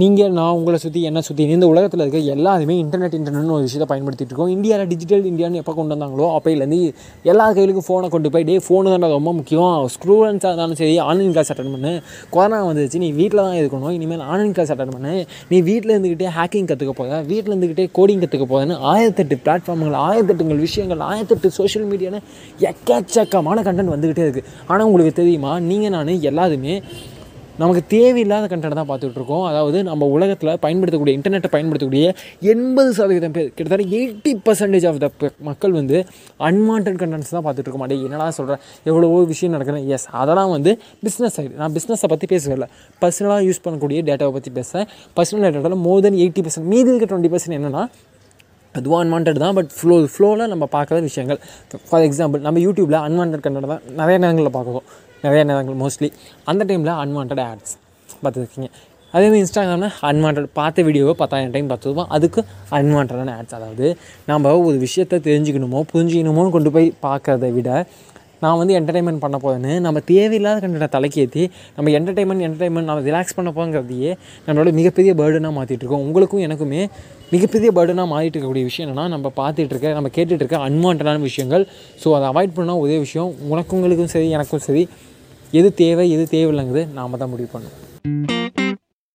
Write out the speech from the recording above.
நீங்கள் நான் உங்களை சுற்றி என்ன சுற்றி இந்த உலகத்தில் இருக்க எல்லாருமே இன்டர்நெட் இன்டர்நெட்னு ஒரு விஷயத்தை பயன்படுத்திட்டு இருக்கோம். இந்தியாவில் டிஜிட்டல் இந்தியான்னு எப்போ கொண்டு வந்தாங்களோ அப்போலேருந்து எல்லா கையிலுக்கும் ஃபோனை கொண்டு போய் டே ஃபோனு தான் ரொம்ப முக்கியம். ஸ்டூடெண்ட்ஸாக இருந்தாலும் சரி ஆன்லைன் கிளாஸ் அட்டன் பண்ணு. கொரோனா வந்துச்சு நீ வீட்டில் தான் இருக்கணும். இனிமேல் ஆன்லைன் கிளாஸ் அட்டன் பண்ணு. நீ வீட்டில் இருந்துக்கிட்டே ஹேக்கிங் கற்றுக்க போத வீட்டில் இருந்துக்கிட்டே கோடிங் கற்றுக்க போதேன்னு ஆயிரத்தெட்டு பிளாட்ஃபார்ம்கள் ஆயிரத்தெட்டுங்கள் விஷயங்கள் ஆயிரத்தெட்டு சோஷியல் மீடியான்னு எக்கச்சக்கமான கண்டென்ட் வந்துக்கிட்டே இருக்குது ஆனால் உங்களுக்கு தெரியுமா? நீங்கள் நான் எல்லாருமே நமக்கு தேவையில்லாத கண்டென்ட் தான் பார்த்துட்டு இருக்கோம் அதாவது நம்ம உலகத்தில் பயன்படுத்தக்கூடிய இன்டர்நெட்டை பயன்படுத்தக்கூடிய எண்பது சதவீதம் பேர் கிட்டத்தட்ட எயிட்டி பர்சன்டேஜ் ஆஃப் த மக்கள் வந்து அன்வான்ட் கண்டென்ட்ஸ் தான் பார்த்துட்டு இருக்க மாட்டேன் என்னடா சொல்கிறேன் எவ்வளவோ விஷயம் நடக்குது. எஸ் அதெல்லாம் வந்து பிஸ்னஸ் சைடு நான் பிஸ்னஸை பற்றி பேசல பர்சனலாக யூஸ் பண்ணக்கூடிய டேட்டாவை பற்றி பேசுகிறேன் பர்சனல் டேட்டாவில் மோர் தென் எயிட்டி பர்சன்ட் மீதி இருக்க டுவெண்ட்டி பர்சன்ட் என்னென்னா அதுவும் அன்வான்ட் தான் பட் ஃப்ளோ ஃப்ளோவில் நம்ம பார்க்குற விஷயங்கள். ஃபார் எக்ஸாம்பிள் நம்ம யூடியூப்பில் அன்வான்ட் கண்டென்ட் தான் நிறைய நேரங்களில் பார்க்குறோம். நிறைய நேரங்கள் மோஸ்ட்லி அந்த டைமில் அன்வான்ட் ஆட்ஸ் பார்த்துருக்கீங்க. அதே மாதிரி இன்ஸ்டாகிராமில் அன்வான்ட் பார்த்த வீடியோவை பத்தாயிரம் டைம் பார்த்துருப்போம். அதுக்கு அன்வான்டான ஆட்ஸ் அதாவது நம்ம ஒரு விஷயத்தை தெரிஞ்சுக்கணுமோ புரிஞ்சுக்கணுமோன்னு கொண்டு போய் பார்க்கறத விட நான் வந்து என்டர்டைன்மெண்ட் பண்ண போகிறேன்னு நம்ம தேவையில்லாத கண்டென்ட்டை தலைக்கேற்றி நம்ம என்டர்டைன்மெண்ட் என்டர்டைன்மெண்ட் நம்ம ரிலாக்ஸ் பண்ண போங்கிறதையே நம்மளோட மிகப்பெரிய பேர்டனாக மாற்றிட்டு இருக்கோம். உங்களுக்கும் எனக்குமே மிகப்பெரிய பேர்டனாக மாறிட்டு இருக்கக்கூடிய விஷயம் என்னென்னா நம்ம பார்த்துட்டு இருக்க நம்ம கேட்டுட்டு இருக்க அன்வான்டான விஷயங்கள். ஸோ அதை அவாய்ட் பண்ணால் ஒரே விஷயம் உனக்கும் உங்களுக்கும் சரி எனக்கும் சரி எது தேவை எது தேவையில்லைங்கிறது நாம் தான் முடிவு பண்ணணும்.